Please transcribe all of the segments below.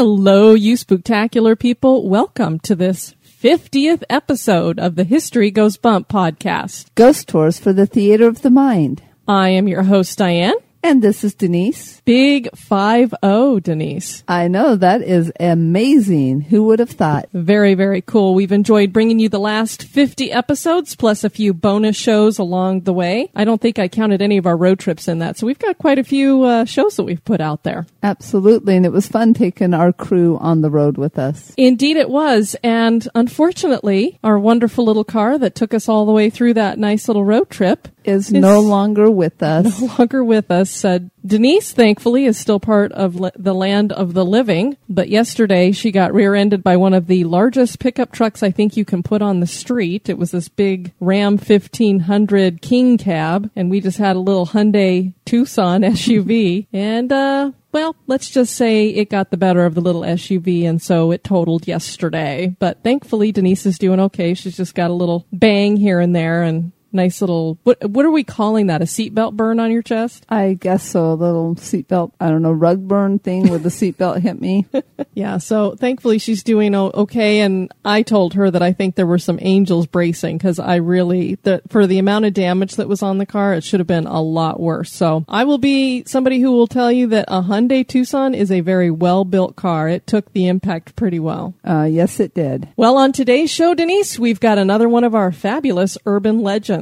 Hello, you spectacular people. Welcome to this 50th episode of the History Goes Bump podcast. Ghost Tours for the Theater of the Mind. I am your host, Diane. And this is Denise. Big 5-0, Denise. I know, that is amazing. Who would have thought? Very, very cool. We've enjoyed bringing you the last 50 episodes plus a few bonus shows along the way. I don't think I counted any of our road trips in that, so we've got quite a few uh, shows that we've put out there. Absolutely, and it was fun taking our crew on the road with us. Indeed it was, and unfortunately, our wonderful little car that took us all the way through that nice little road trip Is no longer with us. no longer with us. Uh, Denise, thankfully, is still part of le- the land of the living. But yesterday, she got rear-ended by one of the largest pickup trucks I think you can put on the street. It was this big Ram 1500 King cab, and we just had a little Hyundai Tucson SUV. and, uh, well, let's just say it got the better of the little SUV, and so it totaled yesterday. But thankfully, Denise is doing okay. She's just got a little bang here and there, and nice little what what are we calling that? A seatbelt burn on your chest? I guess so. A little seatbelt, I don't know, rug burn thing where the seatbelt hit me. Yeah, so thankfully she's doing okay. And I told her that I think there were some angels bracing because I really, the, for the amount of damage that was on the car, it should have been a lot worse. So I will be somebody who will tell you that a Hyundai Tucson is a very well built car. It took the impact pretty well. Uh, yes, it did. Well, on today's show, Denise, we've got another one of our fabulous urban legends.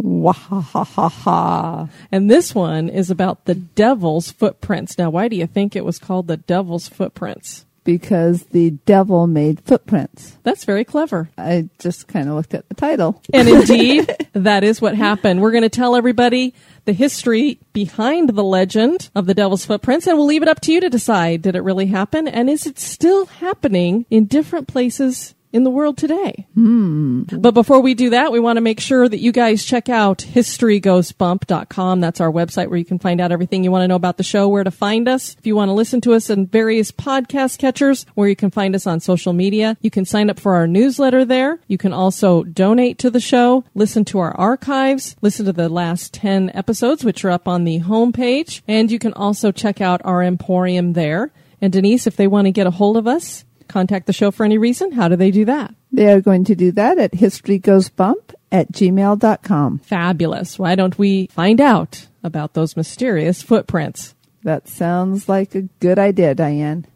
Wahahaha. And this one is about the devil's footprints. Now, why do you think it was called the devil's footprints? Because the devil made footprints. That's very clever. I just kind of looked at the title. And indeed, that is what happened. We're going to tell everybody the history behind the legend of the Devil's Footprints, and we'll leave it up to you to decide did it really happen, and is it still happening in different places in the world today? Hmm. But before we do that, we want to make sure that you guys check out historygoesbump.com. That's our website where you can find out everything you want to know about the show, where to find us. If you want to listen to us in various podcast catchers, where you can find us on social media, you can sign up for our newsletter there. You can also donate to the show, listen to our archives, listen to the last 10 episodes, which are up on the homepage, and you can also check out our emporium there. And Denise, if they want to get a hold of us, contact the show for any reason, how do they do that? They are going to do that at historygoesbump at gmail.com. Fabulous. Why don't we find out about those mysterious footprints? That sounds like a good idea, Diane.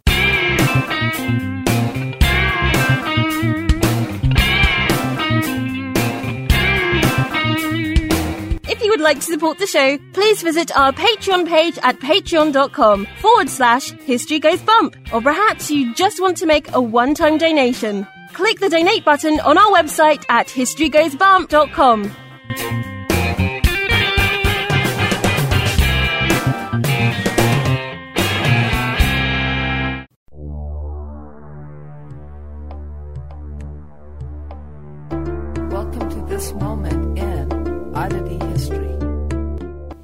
Would like to support the show, please visit our Patreon page at patreon.com forward slash history goes bump. Or perhaps you just want to make a one time donation. Click the donate button on our website at historygoesbump.com.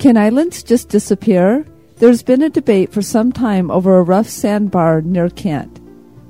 Can islands just disappear? There's been a debate for some time over a rough sandbar near Kent.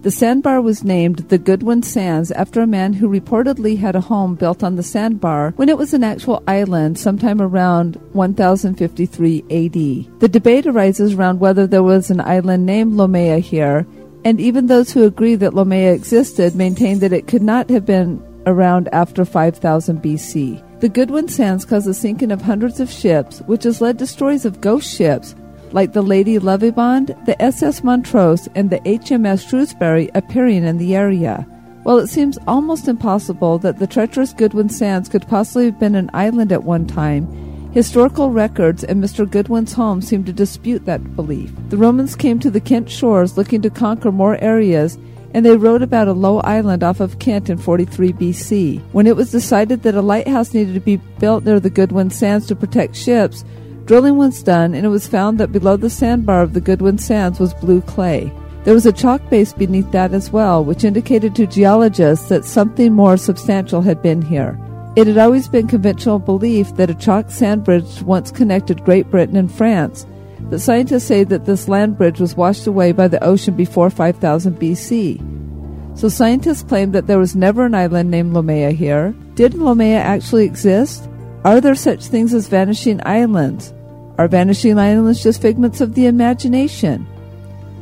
The sandbar was named the Goodwin Sands after a man who reportedly had a home built on the sandbar when it was an actual island sometime around 1053 AD. The debate arises around whether there was an island named Lomea here, and even those who agree that Lomea existed maintain that it could not have been around after 5000 BC. The Goodwin Sands caused the sinking of hundreds of ships, which has led to stories of ghost ships like the Lady Lovibond, the SS Montrose, and the HMS Shrewsbury appearing in the area. While it seems almost impossible that the treacherous Goodwin Sands could possibly have been an island at one time, historical records and Mr. Goodwin's home seem to dispute that belief. The Romans came to the Kent shores looking to conquer more areas and they wrote about a low island off of Kent in 43 BC. When it was decided that a lighthouse needed to be built near the Goodwin Sands to protect ships, drilling was done and it was found that below the sandbar of the Goodwin Sands was blue clay. There was a chalk base beneath that as well, which indicated to geologists that something more substantial had been here. It had always been conventional belief that a chalk sand bridge once connected Great Britain and France, but scientists say that this land bridge was washed away by the ocean before 5000 BC. So scientists claim that there was never an island named Lomea here. Did Lomea actually exist? Are there such things as vanishing islands? Are vanishing islands just figments of the imagination?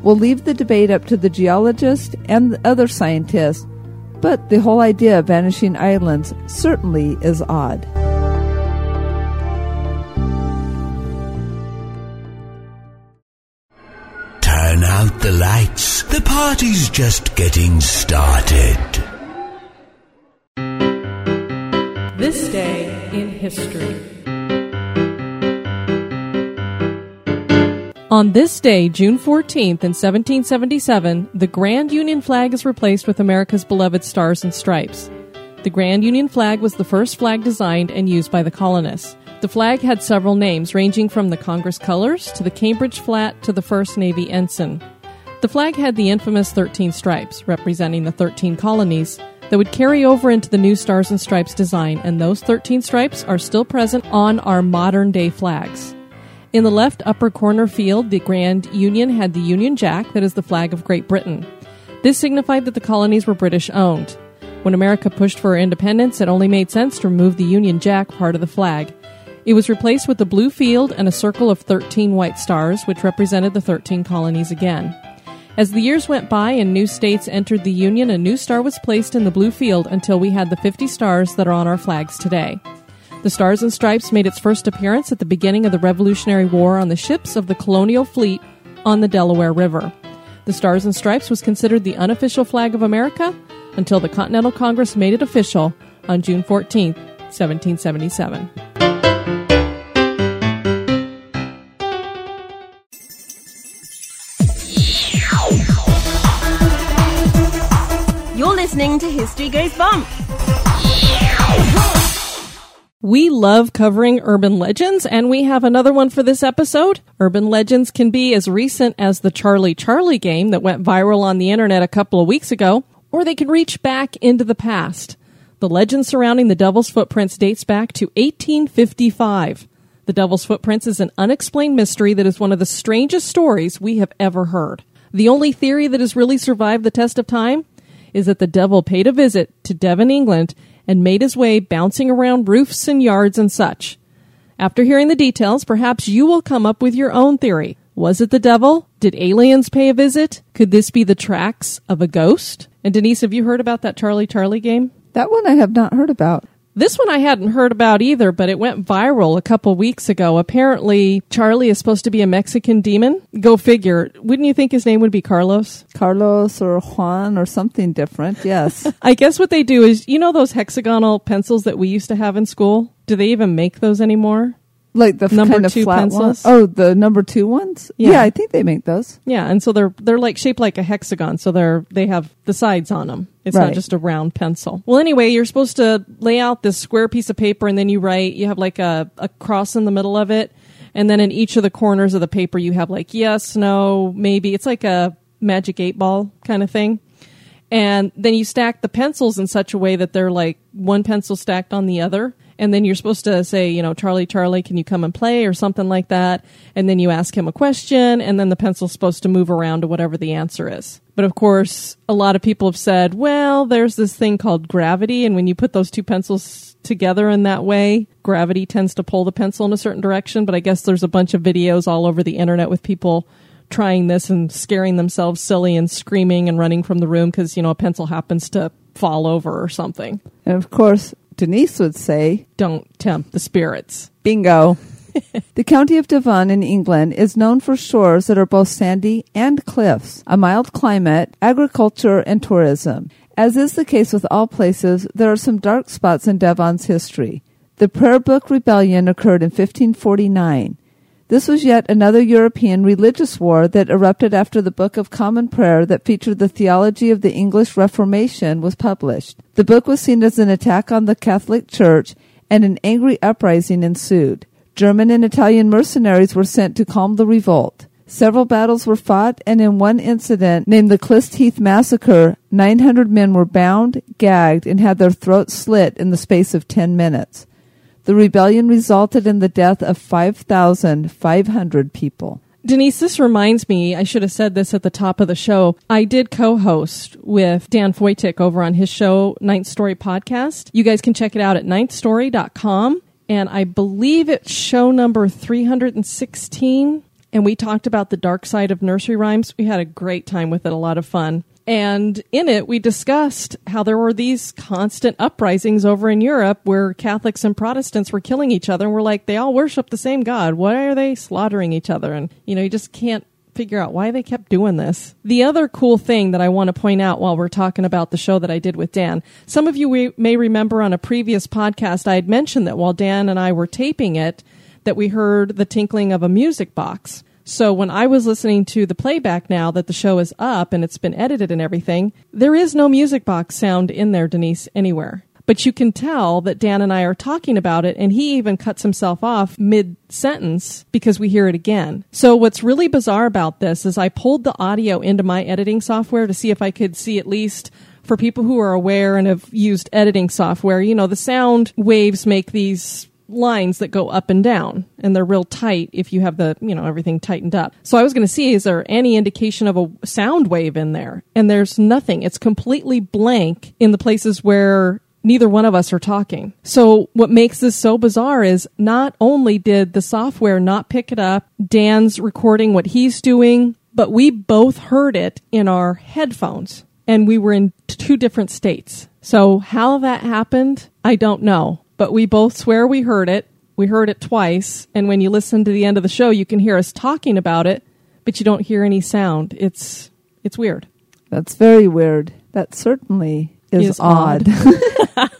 We'll leave the debate up to the geologists and the other scientists, but the whole idea of vanishing islands certainly is odd. The lights. The party's just getting started. This day in history. On this day, June 14th, in 1777, the Grand Union flag is replaced with America's beloved Stars and Stripes. The Grand Union flag was the first flag designed and used by the colonists. The flag had several names, ranging from the Congress colors to the Cambridge flag to the First Navy ensign. The flag had the infamous 13 stripes, representing the 13 colonies, that would carry over into the new Stars and Stripes design, and those 13 stripes are still present on our modern day flags. In the left upper corner field, the Grand Union had the Union Jack, that is the flag of Great Britain. This signified that the colonies were British owned. When America pushed for independence, it only made sense to remove the Union Jack part of the flag. It was replaced with a blue field and a circle of 13 white stars, which represented the 13 colonies again. As the years went by and new states entered the Union, a new star was placed in the blue field until we had the 50 stars that are on our flags today. The Stars and Stripes made its first appearance at the beginning of the Revolutionary War on the ships of the colonial fleet on the Delaware River. The Stars and Stripes was considered the unofficial flag of America until the Continental Congress made it official on June 14, 1777. Listening to History Goes Bump. We love covering urban legends, and we have another one for this episode. Urban legends can be as recent as the Charlie Charlie game that went viral on the internet a couple of weeks ago, or they can reach back into the past. The legend surrounding the Devil's Footprints dates back to 1855. The Devil's Footprints is an unexplained mystery that is one of the strangest stories we have ever heard. The only theory that has really survived the test of time is that the devil paid a visit to Devon, England, and made his way bouncing around roofs and yards and such. After hearing the details, perhaps you will come up with your own theory. Was it the devil? Did aliens pay a visit? Could this be the tracks of a ghost? And Denise, have you heard about that Charlie Charlie game? That one I have not heard about. This one I hadn't heard about either, but it went viral a couple weeks ago. Apparently, Charlie is supposed to be a Mexican demon. Go figure. Wouldn't you think his name would be Carlos? Carlos or Juan or something different, yes. I guess what they do is, you know, those hexagonal pencils that we used to have in school? Do they even make those anymore? Like the Number kind of two flat pencils? ones. Oh, the number two ones? Yeah. yeah, I think they make those. Yeah, and so they're they're like shaped like a hexagon, so they're they have the sides on them. It's not just a round pencil. Well, anyway, you're supposed to lay out this square piece of paper, and then you write. You have like a a cross in the middle of it, and then in each of the corners of the paper, you have like yes, no, maybe. It's like a magic eight ball kind of thing. And then you stack the pencils in such a way that they're like one pencil stacked on the other. And then you're supposed to say, you know, Charlie, Charlie, can you come and play or something like that? And then you ask him a question, and then the pencil's supposed to move around to whatever the answer is. But of course, a lot of people have said, well, there's this thing called gravity, and when you put those two pencils together in that way, gravity tends to pull the pencil in a certain direction. But I guess there's a bunch of videos all over the internet with people trying this and scaring themselves silly and screaming and running from the room because, you know, a pencil happens to fall over or something. And of course, Denise would say, Don't tempt the spirits. bingo. the county of Devon in England is known for shores that are both sandy and cliffs, a mild climate, agriculture, and tourism. As is the case with all places, there are some dark spots in Devon's history. The Prayer Book Rebellion occurred in 1549. This was yet another European religious war that erupted after the Book of Common Prayer that featured the theology of the English Reformation was published. The book was seen as an attack on the Catholic Church and an angry uprising ensued. German and Italian mercenaries were sent to calm the revolt. Several battles were fought, and in one incident, named the Clyst Heath Massacre, 900 men were bound, gagged, and had their throats slit in the space of 10 minutes. The rebellion resulted in the death of 5,500 people. Denise, this reminds me, I should have said this at the top of the show. I did co host with Dan Foytik over on his show, Ninth Story Podcast. You guys can check it out at ninthstory.com. And I believe it's show number 316. And we talked about the dark side of nursery rhymes. We had a great time with it, a lot of fun. And in it, we discussed how there were these constant uprisings over in Europe where Catholics and Protestants were killing each other. And we're like, they all worship the same God. Why are they slaughtering each other? And, you know, you just can't figure out why they kept doing this. The other cool thing that I want to point out while we're talking about the show that I did with Dan, some of you may remember on a previous podcast I had mentioned that while Dan and I were taping it, that we heard the tinkling of a music box. So when I was listening to the playback now that the show is up and it's been edited and everything, there is no music box sound in there, Denise, anywhere. But you can tell that Dan and I are talking about it, and he even cuts himself off mid sentence because we hear it again. So, what's really bizarre about this is I pulled the audio into my editing software to see if I could see at least for people who are aware and have used editing software, you know, the sound waves make these lines that go up and down and they're real tight if you have the you know everything tightened up. So i was going to see is there any indication of a sound wave in there? And there's nothing. It's completely blank in the places where neither one of us are talking. So what makes this so bizarre is not only did the software not pick it up dan's recording what he's doing but we both heard it in our headphones and we were in two different states. So how that happened i don't know but we both swear we heard it. We heard it twice, and when you listen to the end of the show, you can hear us talking about it, but you don't hear any sound. It's it's weird. That's very weird. That certainly is, is odd. odd.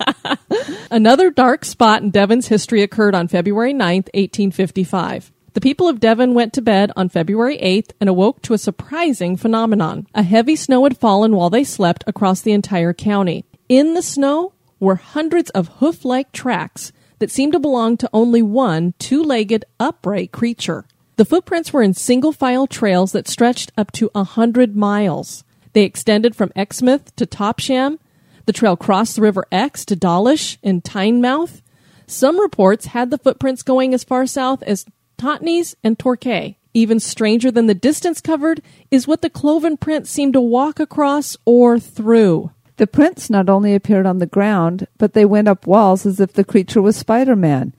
Another dark spot in Devon's history occurred on February 9th, 1855. The people of Devon went to bed on February 8th and awoke to a surprising phenomenon. A heavy snow had fallen while they slept across the entire county. In the snow were hundreds of hoof like tracks that seemed to belong to only one two legged upright creature. The footprints were in single file trails that stretched up to a hundred miles. They extended from Exmouth to Topsham. The trail crossed the River Exe to Dawlish and Teignmouth. Some reports had the footprints going as far south as Totnes and Torquay. Even stranger than the distance covered is what the cloven prints seemed to walk across or through. The prints not only appeared on the ground, but they went up walls as if the creature was Spider Man.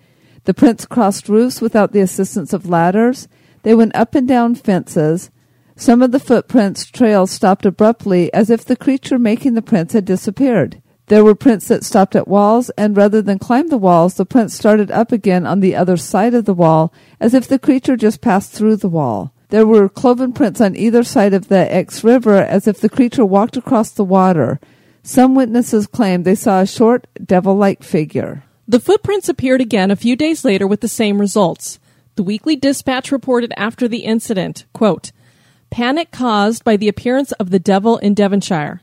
The prints crossed roofs without the assistance of ladders. They went up and down fences. Some of the footprints' trails stopped abruptly as if the creature making the prints had disappeared. There were prints that stopped at walls, and rather than climb the walls, the prints started up again on the other side of the wall, as if the creature just passed through the wall. There were cloven prints on either side of the Exe River, as if the creature walked across the water. Some witnesses claimed they saw a short, devil like figure. The footprints appeared again a few days later with the same results. The Weekly Dispatch reported after the incident, quote, Panic caused by the appearance of the devil in Devonshire.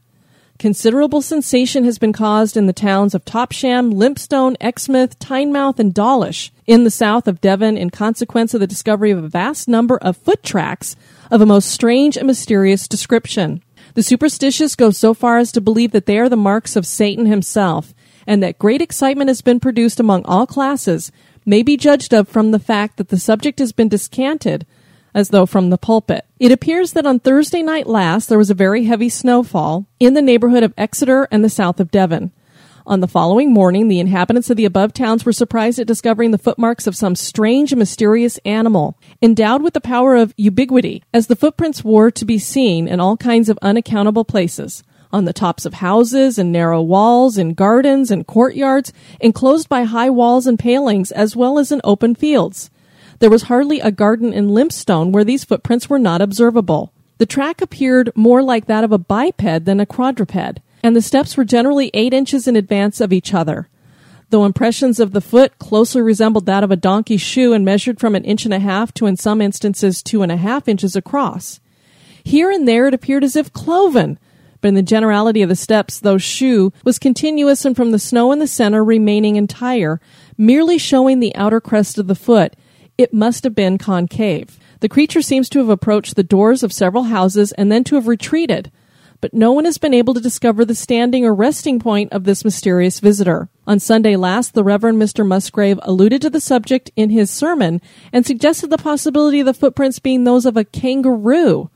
Considerable sensation has been caused in the towns of Topsham, Lympstone, Exmouth, Teignmouth, and Dawlish in the south of Devon in consequence of the discovery of a vast number of foot tracks of a most strange and mysterious description. The superstitious go so far as to believe that they are the marks of Satan himself, and that great excitement has been produced among all classes, may be judged of from the fact that the subject has been descanted, as though from the pulpit. It appears that on Thursday night last there was a very heavy snowfall in the neighborhood of Exeter and the south of Devon. On the following morning, the inhabitants of the above towns were surprised at discovering the footmarks of some strange and mysterious animal, endowed with the power of ubiquity, as the footprints were to be seen in all kinds of unaccountable places on the tops of houses and narrow walls, in gardens and courtyards, enclosed by high walls and palings, as well as in open fields. There was hardly a garden in Lympstone where these footprints were not observable. The track appeared more like that of a biped than a quadruped and the steps were generally eight inches in advance of each other. Though impressions of the foot closely resembled that of a donkey's shoe and measured from an inch and a half to, in some instances, two and a half inches across. Here and there it appeared as if cloven, but in the generality of the steps, though shoe was continuous and from the snow in the center remaining entire, merely showing the outer crest of the foot, it must have been concave. The creature seems to have approached the doors of several houses and then to have retreated, but no one has been able to discover the standing or resting point of this mysterious visitor. On Sunday last, the Reverend Mr. Musgrave alluded to the subject in his sermon and suggested the possibility of the footprints being those of a kangaroo.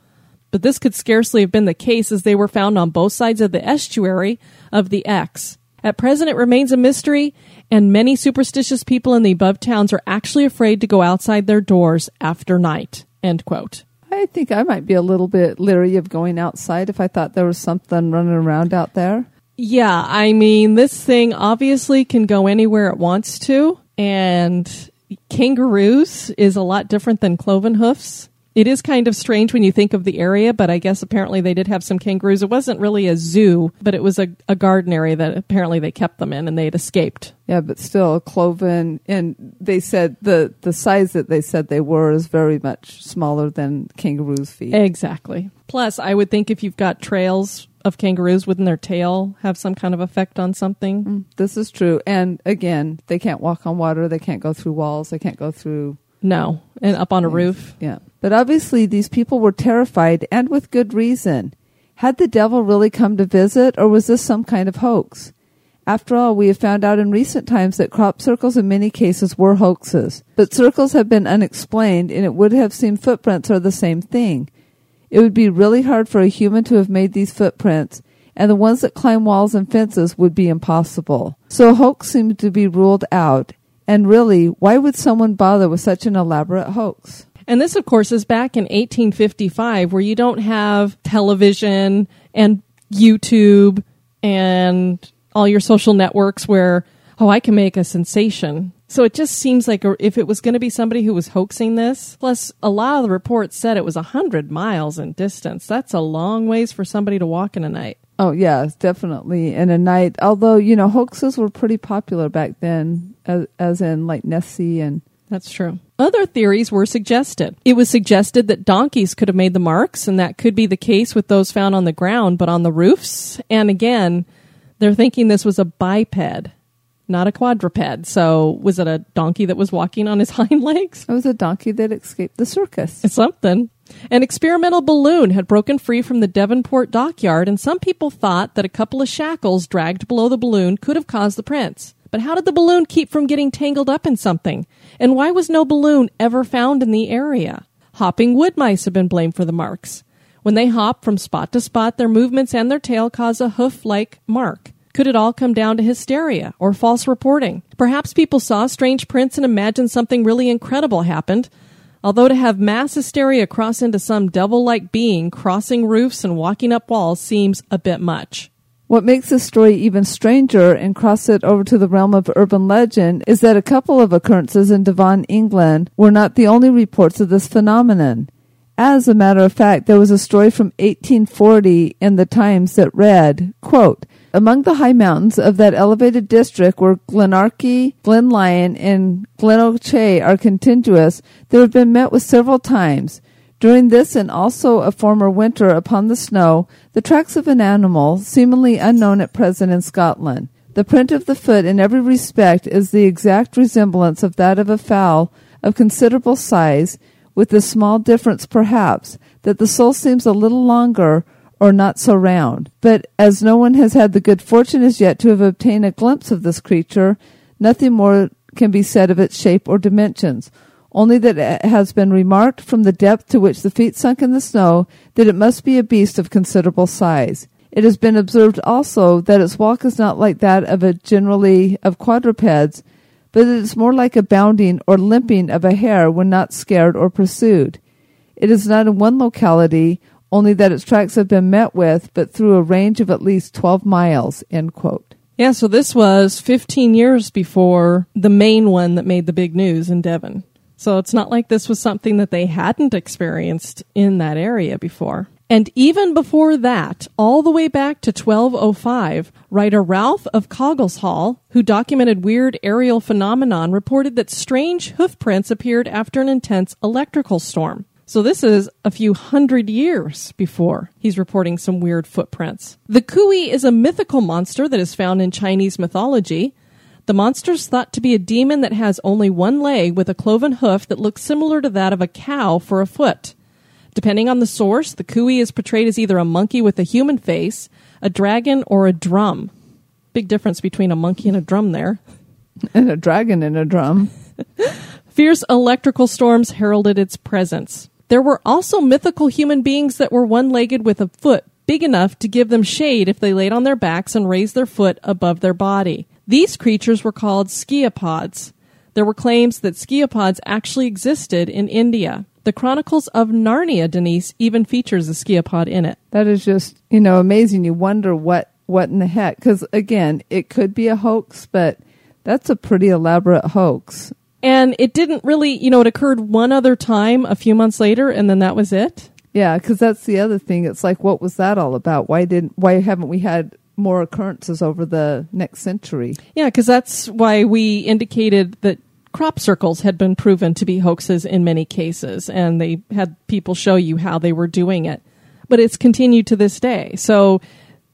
But this could scarcely have been the case as they were found on both sides of the estuary of the Exe. At present, it remains a mystery, and many superstitious people in the above towns are actually afraid to go outside their doors after night. End quote. I think I might be a little bit leery of going outside if I thought there was something running around out there. Yeah, I mean, this thing obviously can go anywhere it wants to, and kangaroos is a lot different than cloven hoofs. It is kind of strange when you think of the area, but I guess apparently they did have some kangaroos. It wasn't really a zoo, but it was a, a garden area that apparently they kept them in and they had escaped. Yeah, but still, cloven, and they said the, the size that they said they were is very much smaller than kangaroos' feet. Exactly. Plus, I would think if you've got trails of kangaroos within their tail have some kind of effect on something. Mm, this is true. And again, they can't walk on water, they can't go through walls, they can't go through no, and up on a roof. Yeah. But obviously, these people were terrified, and with good reason. Had the devil really come to visit, or was this some kind of hoax? After all, we have found out in recent times that crop circles in many cases were hoaxes. But circles have been unexplained, and it would have seemed footprints are the same thing. It would be really hard for a human to have made these footprints, and the ones that climb walls and fences would be impossible. So a hoax seemed to be ruled out, and really, why would someone bother with such an elaborate hoax? And this, of course, is back in 1855, where you don't have television and YouTube and all your social networks where, oh, I can make a sensation. So it just seems like if it was going to be somebody who was hoaxing this, plus a lot of the reports said it was 100 miles in distance. That's a long ways for somebody to walk in a night. Oh, yeah, definitely in a night. Although, you know, hoaxes were pretty popular back then, as, as in like Nessie and. That's true. Other theories were suggested. It was suggested that donkeys could have made the marks, and that could be the case with those found on the ground, but on the roofs. And again, they're thinking this was a biped, not a quadruped. So was it a donkey that was walking on his hind legs? It was a donkey that escaped the circus. Something. An experimental balloon had broken free from the Devonport dockyard, and some people thought that a couple of shackles dragged below the balloon could have caused the prints. But how did the balloon keep from getting tangled up in something? And why was no balloon ever found in the area? Hopping wood mice have been blamed for the marks. When they hop from spot to spot, their movements and their tail cause a hoof like mark. Could it all come down to hysteria or false reporting? Perhaps people saw strange prints and imagined something really incredible happened, Although to have mass hysteria cross into some devil like being crossing roofs and walking up walls seems a bit much. What makes this story even stranger and cross it over to the realm of urban legend is that a couple of occurrences in Devon, England were not the only reports of this phenomenon. As a matter of fact, there was a story from 1840 in the Times that read, quote, among the high mountains of that elevated district where Glenorchy, Glenlyon, and Glenochay are contiguous, there have been met with several times. During this and also a former winter upon the snow, the tracks of an animal, seemingly unknown at present in Scotland. The print of the foot in every respect is the exact resemblance of that of a fowl of considerable size, with the small difference, perhaps, that the sole seems a little longer or not so round. But as no one has had the good fortune as yet to have obtained a glimpse of this creature, nothing more can be said of its shape or dimensions, only that it has been remarked from the depth to which the feet sunk in the snow that it must be a beast of considerable size. It has been observed also that its walk is not like that of a generally of quadrupeds, but it is more like a bounding or limping of a hare when not scared or pursued. It is not in one locality only that its tracks have been met with, but through a range of at least 12 miles, end quote. Yeah, so this was 15 years before the main one that made the big news in Devon. So it's not like this was something that they hadn't experienced in that area before. And even before that, all the way back to 1205, writer Ralph of Coggeshall, who documented weird aerial phenomenon, reported that strange hoof prints appeared after an intense electrical storm. So this is a few hundred years before he's reporting some weird footprints. The Kui is a mythical monster that is found in Chinese mythology. The monster's thought to be a demon that has only one leg with a cloven hoof that looks similar to that of a cow for a foot. Depending on the source, the Kui is portrayed as either a monkey with a human face, a dragon, or a drum. Big difference between a monkey and a drum there. And a dragon and a drum. Fierce electrical storms heralded its presence. There were also mythical human beings that were one legged with a foot big enough to give them shade if they laid on their backs and raised their foot above their body. These creatures were called sciapods. There were claims that sciapods actually existed in India. The Chronicles of Narnia, Denise, even features a sciapod in it. That is just, you know, amazing. You wonder what, what in the heck. Because, again, it could be a hoax, but that's a pretty elaborate hoax. And it didn't really, you know, it occurred one other time a few months later, and then that was it. Yeah, because that's the other thing. It's like, what was that all about? Why didn't? Why haven't we had more occurrences over the next century? Yeah, because that's why we indicated that crop circles had been proven to be hoaxes in many cases, and they had people show you how they were doing it. But it's continued to this day. So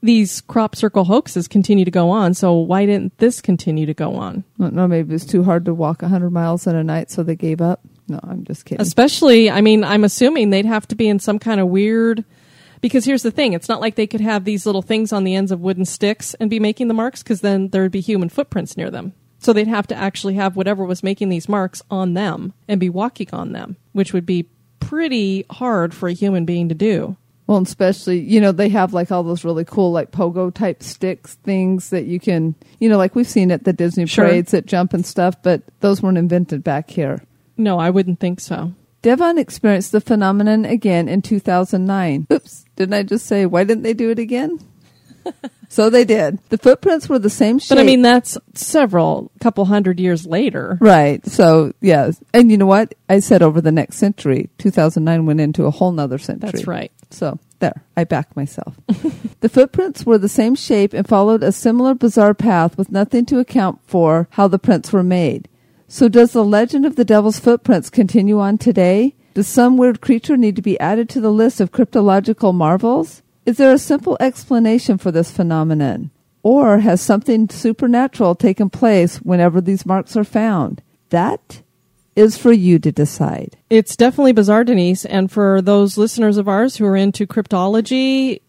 these crop circle hoaxes continue to go on. So why didn't this continue to go on? I don't know. Maybe it's too hard to walk 100 miles in a night, so they gave up. No, I'm just kidding. Especially, I mean, I'm assuming they'd have to be in some kind of weird. Because here's the thing it's not like they could have these little things on the ends of wooden sticks and be making the marks, because then there would be human footprints near them. So they'd have to actually have whatever was making these marks on them and be walking on them, which would be pretty hard for a human being to do. Well, and especially, you know, they have like all those really cool, like pogo type sticks things that you can, you know, like we've seen at the Disney Sure. parades that jump and stuff, but those weren't invented back here. No, I wouldn't think so. Devon experienced the phenomenon again in 2009. Oops, didn't I just say, why didn't they do it again? so they did. The footprints were the same shape. But I mean, that's several, couple hundred years later. Right. So, yes. And you know what? I said over the next century. 2009 went into a whole nother century. That's right. So, there. I back myself. the footprints were the same shape and followed a similar bizarre path with nothing to account for how the prints were made. So, does the legend of the devil's footprints continue on today? Does some weird creature need to be added to the list of cryptological marvels? Is there a simple explanation for this phenomenon? Or has something supernatural taken place whenever these marks are found? That is for you to decide. It's definitely bizarre, Denise. And for those listeners of ours who are into cryptology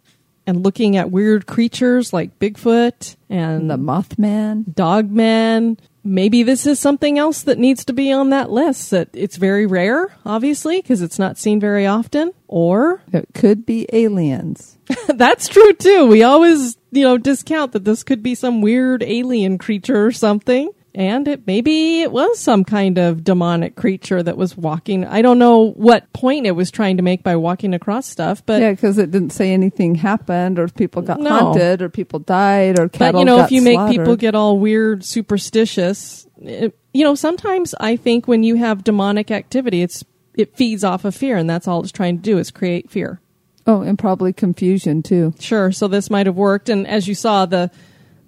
and looking at weird creatures like Bigfoot and the Mothman? Dogman. maybe this is something else that needs to be on that list. That it's very rare, obviously, because it's not seen very often. Or It could be aliens. that's true too. We always, you know, discount that this could be some weird alien creature or something. And it maybe it was some kind of demonic creature that was walking. I don't know what point it was trying to make by walking across stuff, but yeah, because it didn't say anything happened, or people got No. haunted, or people died, or cattle. but you know, if you make people get all weird, superstitious, it, you know, sometimes I think when you have demonic activity, it's it feeds off of fear, and that's all it's trying to do is create fear. oh, and probably confusion too. Sure. So this might have worked. And as you saw, the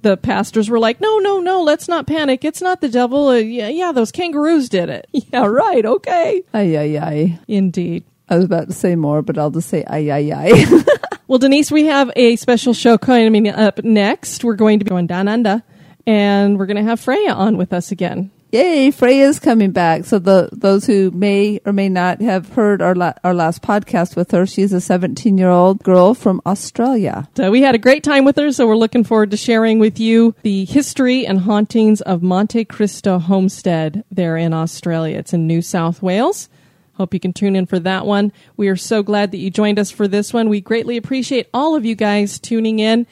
the pastors were like, "No, no, no, let's not panic. It's not the devil. Uh, yeah, yeah, those kangaroos did it. yeah, right. Okay. Ay ay ay. Indeed. I was about to say more, but I'll just say ay ay ay. Well, Denise, we have a special show coming up next. We're going to be going down under, and we're going to have Freya on with us again. Yay, Freya's coming back. So the those who may or may not have heard our la- our last podcast with her, she's a 17 year old girl from Australia. So we had a great time with her, so we're looking forward to sharing with you the history and hauntings of Monte Cristo Homestead there in Australia. It's in New South Wales. Hope you can tune in for that one. We are so glad that you joined us for this one. We greatly appreciate all of you guys tuning in.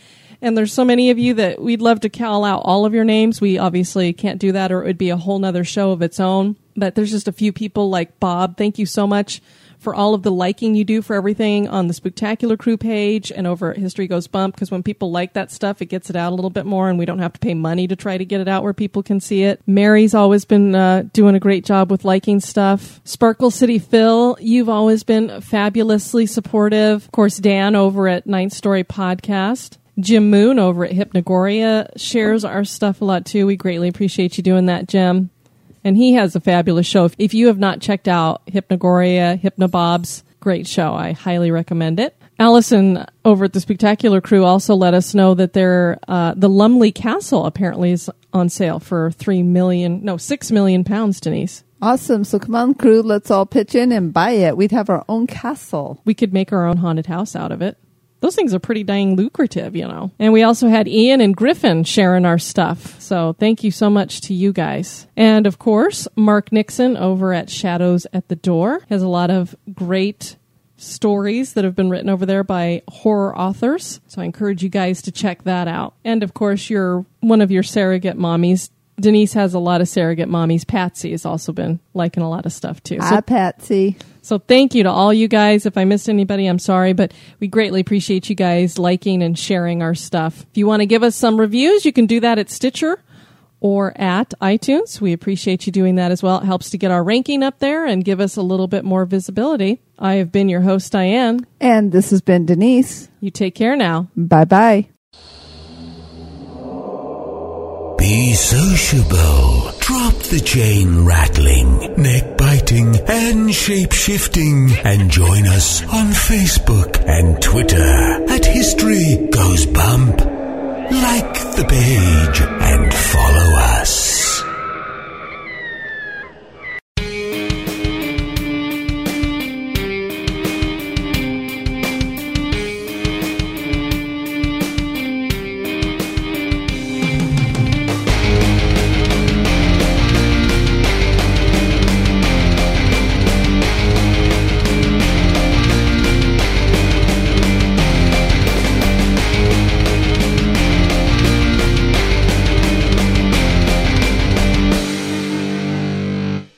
And there's so many of you that we'd love to call out all of your names. We obviously can't do that or it would be a whole nother show of its own. But there's just a few people like Bob. Thank you so much for all of the liking you do for everything on the Spectacular Crew page and over at History Goes Bump. Because when people like that stuff, it gets it out a little bit more and we don't have to pay money to try to get it out where people can see it. Mary's always been uh, doing a great job with liking stuff. Sparkle City Phil, you've always been fabulously supportive. Of course, Dan over at Ninth Story Podcast. Jim Moon over at Hypnogoria shares our stuff a lot too. We greatly appreciate you doing that, Jim. And he has a fabulous show. If- you have not checked out Hypnogoria, Hypnobobs, great show. I highly recommend it. Allison over at the Spectacular Crew also let us know that there, uh, the Lumley Castle apparently is on sale for three million, no, six million pounds, Denise. Awesome. So come on, crew, let's all pitch in and buy it. We'd have our own castle. We could make our own haunted house out of it. Those things are pretty dang lucrative, you know. And we also had Ian and Griffin sharing our stuff. So thank you so much to you guys. And of course, Mark Nixon over at Shadows at the Door has a lot of great stories that have been written over there by horror authors. So I encourage you guys to check that out. And of course, you're one of your surrogate mommies. Denise has a lot of surrogate mommies. Patsy has also been liking a lot of stuff too. Hi, Patsy. So thank you to all you guys. If I missed anybody, I'm sorry, but we greatly appreciate you guys liking and sharing our stuff. If you want to give us some reviews, you can do that at Stitcher or at iTunes. We appreciate you doing that as well. It helps to get our ranking up there and give us a little bit more visibility. I have been your host, Diane. And this has been Denise. You take care now. Bye bye. Be sociable. Drop the chain rattling, neck biting, and shape shifting. And join us on Facebook and Twitter at History Goes Bump. Like the page and follow us.